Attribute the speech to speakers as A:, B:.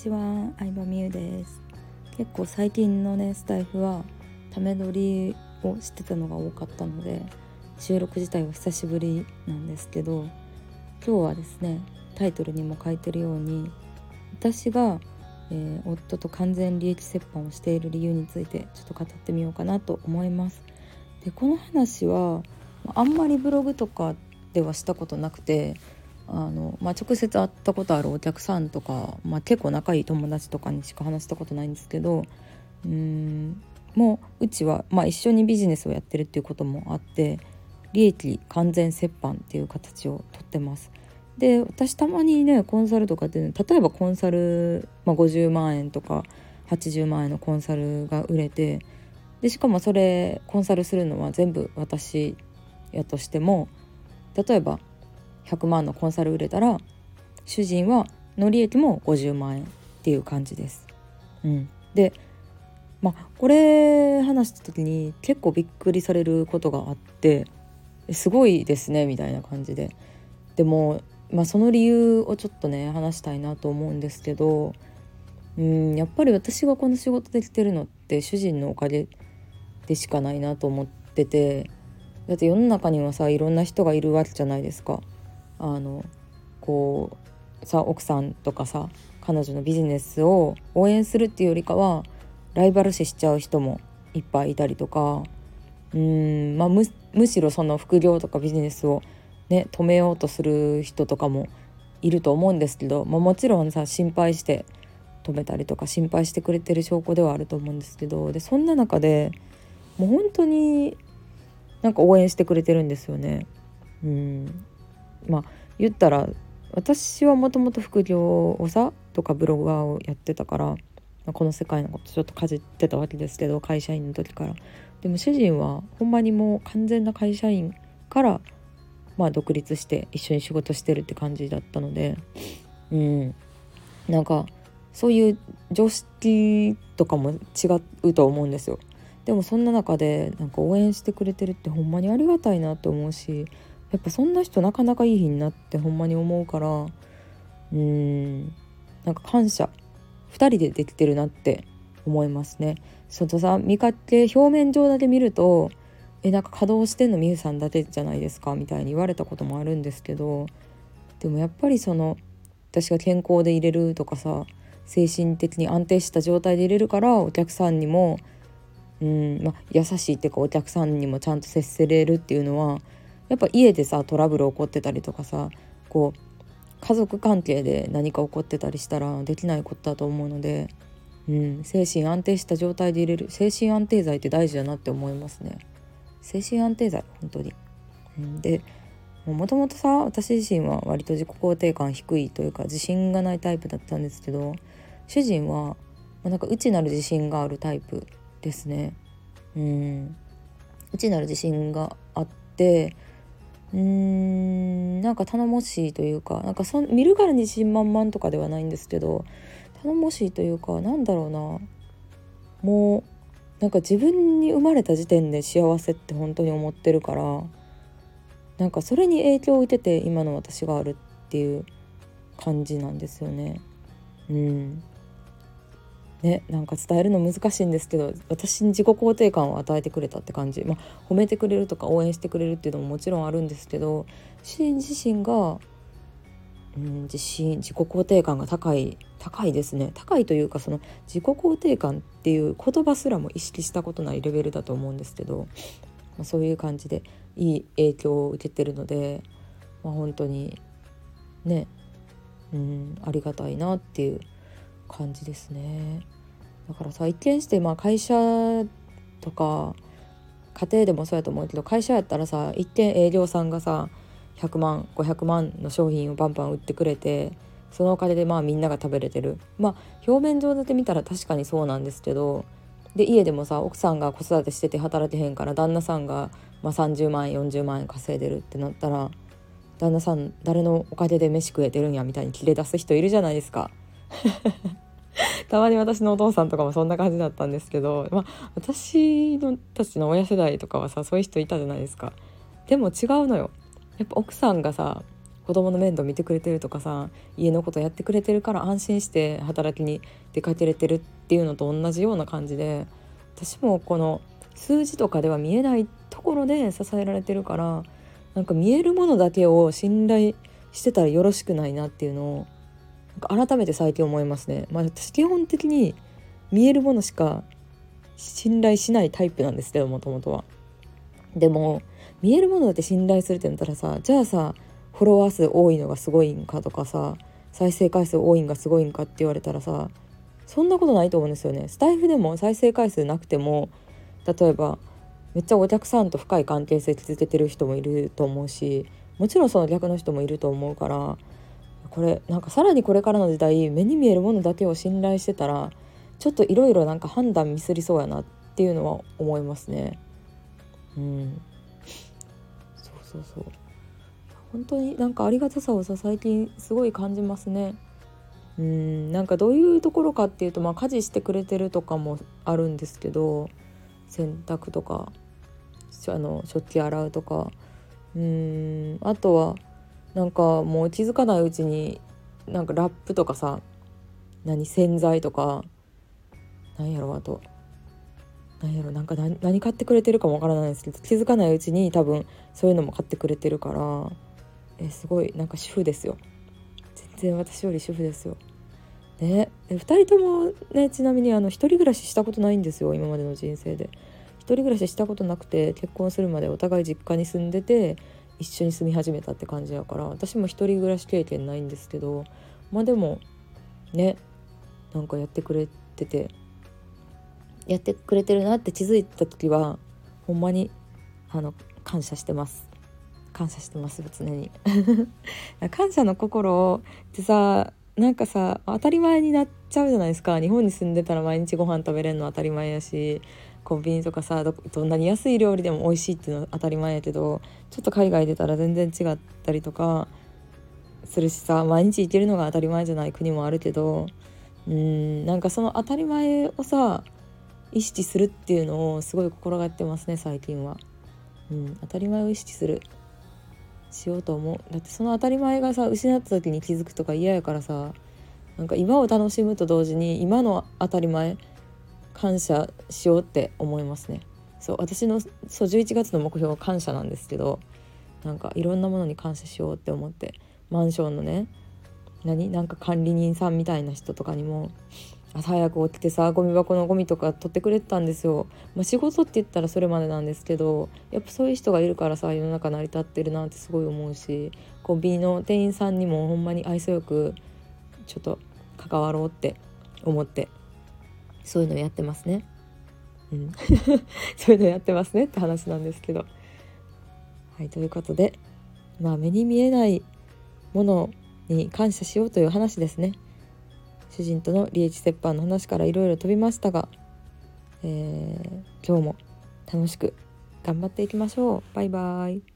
A: ちは、相葉美優です。結構最近のねスタイフはため撮りをしてたのが多かったので収録自体は久しぶりなんですけど今日はですねタイトルにも書いてるように私が、えー、夫と完全利益折半をしている理由についてちょっと語ってみようかなと思います。でこの話はあんまりブログとかではしたことなくてあの、まあ、直接会ったことあるお客さんとか、まあ、結構仲いい友達とかにしか話したことないんですけどうんもううちは、まあ、一緒にビジネスをやってるっていうこともあって利益完全折半っていう形をとってます。で私たまにねコンサルとかって、例えばコンサル、まあ、50万円とか80万円のコンサルが売れてでしかもそれコンサルするのは全部私やとしても例えば100万のコンサル売れたら主人はの利益も50万円っていう感じです。うん、でまあこれ話した時に結構びっくりされることがあってすごいですねみたいな感じででも、まあ、その理由をちょっとね話したいなと思うんですけどうんやっぱり私がこの仕事できてるのって主人のおかげでしかないなと思っててだって世の中にはさいろんな人がいるわけじゃないですか。あのこうさ奥さんとかさ彼女のビジネスを応援するっていうよりかはライバル視しちゃう人もいっぱいいたりとかうんまあむしろその副業とかビジネスをね止めようとする人とかもいると思うんですけど、まあ、もちろんさ心配して止めたりとか心配してくれてる証拠ではあると思うんですけどでそんな中でもう本当になんか応援してくれてるんですよね。うんまあ言ったら私はもともと副業をさとかブロガーをやってたから、まあ、この世界のことちょっとかじってたわけですけど会社員の時から。でも主人はほんまにもう完全な会社員からまあ独立して一緒に仕事してるって感じだったのでうん。なんかそういう常識とかも違うと思うんですよ。でもそんな中でなんか応援してくれてるってほんまにありがたいなと思うしやっぱそんな人なかなかいい日になってほんまに思うからうんなんか感謝2人でできてるなって思いますね。そのさ見かけ表面上だけ見るとえなんか稼働してんのみゆさんだけじゃないですかみたいに言われたこともあるんですけどでもやっぱりその私が健康で入れるとかさ精神的に安定した状態で入れるからお客さんにもうんま、優しいっていうかお客さんにもちゃんと接せれるっていうのはやっぱ家でさトラブル起こってたりとかさこう家族関係で何か起こってたりしたらできないことだと思うので、うん、精神安定した状態で入れる精神安定剤って大事だなって思いますね。精神安定剤本当に、うん、でもともとさ私自身は割と自己肯定感低いというか自信がないタイプだったんですけど主人は、まあ、なんか内なる自信があるタイプですね。うん。内なる自信があってうーんなんか頼もしいというかなんかそ見るからに自信満々とかではないんですけど頼もしいというかなんだろうなもうなんか自分に生まれた時点で幸せって本当に思ってるからなんかそれに影響を受けて今の私があるっていう感じなんですよね。うんねなんか伝えるの難しいんですけど私に自己肯定感を与えてくれたって感じ、まあ、褒めてくれるとか応援してくれるっていうのももちろんあるんですけど主人自身が、うん、自信自己肯定感が高い高いですね。高いというかその自己肯定感っていう言葉すらも意識したことないレベルだと思うんですけど、まあ、そういう感じでいい影響を受けてるので、まあ、本当にね、うん、ありがたいなっていう感じですねだからさ一見してまあ会社とか家庭でもそうやと思うけど会社やったらさ一見営業さんがさ100万500万の商品をバンバン売ってくれてそのお金でまあみんなが食べれてるまあ表面上で見たら確かにそうなんですけどで家でもさ奥さんが子育てしてて働けへんから旦那さんが、まあ、30万円40万円稼いでるってなったら旦那さん誰のお金で飯食えてるんやみたいに切れ出す人いるじゃないですか。たまに私のお父さんとかもそんな感じだったんですけど、まあ、私のたちの親世代とかはさそういう人いたじゃないですか。でも違うのよ。やっぱ奥さんがさ子供の面倒見てくれてるとかさ家のことやってくれてるから安心して働きに出かけれてるっていうのと同じような感じで私もこの数字とかでは見えないところで支えられてるからなんか見えるものだけを信頼してたらよろしくないなっていうのをなんか改めて最近思いますね。まあ、私基本的に見えるものしか信頼しないタイプなんですけどもともとは。でも見えるものだって信頼するってなったらさじゃあさフォロワー数多いのがすごいんかとかさ再生回数多いんがすごいんかって言われたらさそんなことないと思うんですよね。スタイフでも再生回数なくても例えばめっちゃお客さんと深い関係性続けてる人もいると思うしもちろんその逆の人もいると思うからこれなんかさらにこれからの時代目に見えるものだけを信頼してたらちょっといろいろなんか判断ミスりそうやなっていうのは思いますね。うん。そうそうそう。本当になんかありがたさをさ最近すごい感じますね。うん。なんかどういうところかっていうとまあ家事してくれてるとかもあるんですけど洗濯とかあの食器洗うとか。うん。あとはなんかもう気づかないうちになんかラップとかさ何洗剤とか何やろあと何やろなんか何何買ってくれてるかもわからないですけど気づかないうちに多分そういうのも買ってくれてるからえすごいなんか主婦ですよ全然私より主婦ですよ。ね、2人ともねちなみにあの1人暮らししたことないんですよ今までの人生で。1人暮らししたことなくて結婚するまでお互い実家に住んでて一緒に住み始めたって感じやから私も1人暮らし経験ないんですけどまあでもねなんかやってくれててやってくれてるなって気づいた時はほんまにあの感謝してます。感謝してます常に。感謝の心ってさなんかさ当たり前になっちゃうじゃないですか。日本に住んでたら毎日ご飯食べれるの当たり前やしコンビニとかさどんなに安い料理でも美味しいっていうのは当たり前やけどちょっと海外出たら全然違ったりとかするしさ毎日行けるのが当たり前じゃない国もあるけどうんなんかその当たり前をさ意識するっていうのをすごい心がってますね最近は。うん、当たり前を意識するしようと思うだってその当たり前がさ失った時に気づくとか嫌やからさなんか今を楽しむと同時に今の当たり前感謝しようって思いますね。そう私のそう11月の目標は感謝なんですけどなんかいろんなものに感謝しようって思ってマンションのね何なんか管理人さんみたいな人とかにも朝早く起きてさゴミ箱のゴミとか取ってくれてたんですよ、まあ、仕事って言ったらそれまでなんですけどやっぱそういう人がいるからさ世の中成り立ってるなってすごい思うしコンビニの店員さんにもほんまに愛想よくちょっと関わろうって思ってそういうのやってますね。うん。そういうのやってますねって話なんですけど。はいということでまあ目に見えないものに感謝しようという話ですね。主人とのリーチ折半の話からいろいろ飛びましたが、えー、今日も楽しく頑張っていきましょう。バイバーイ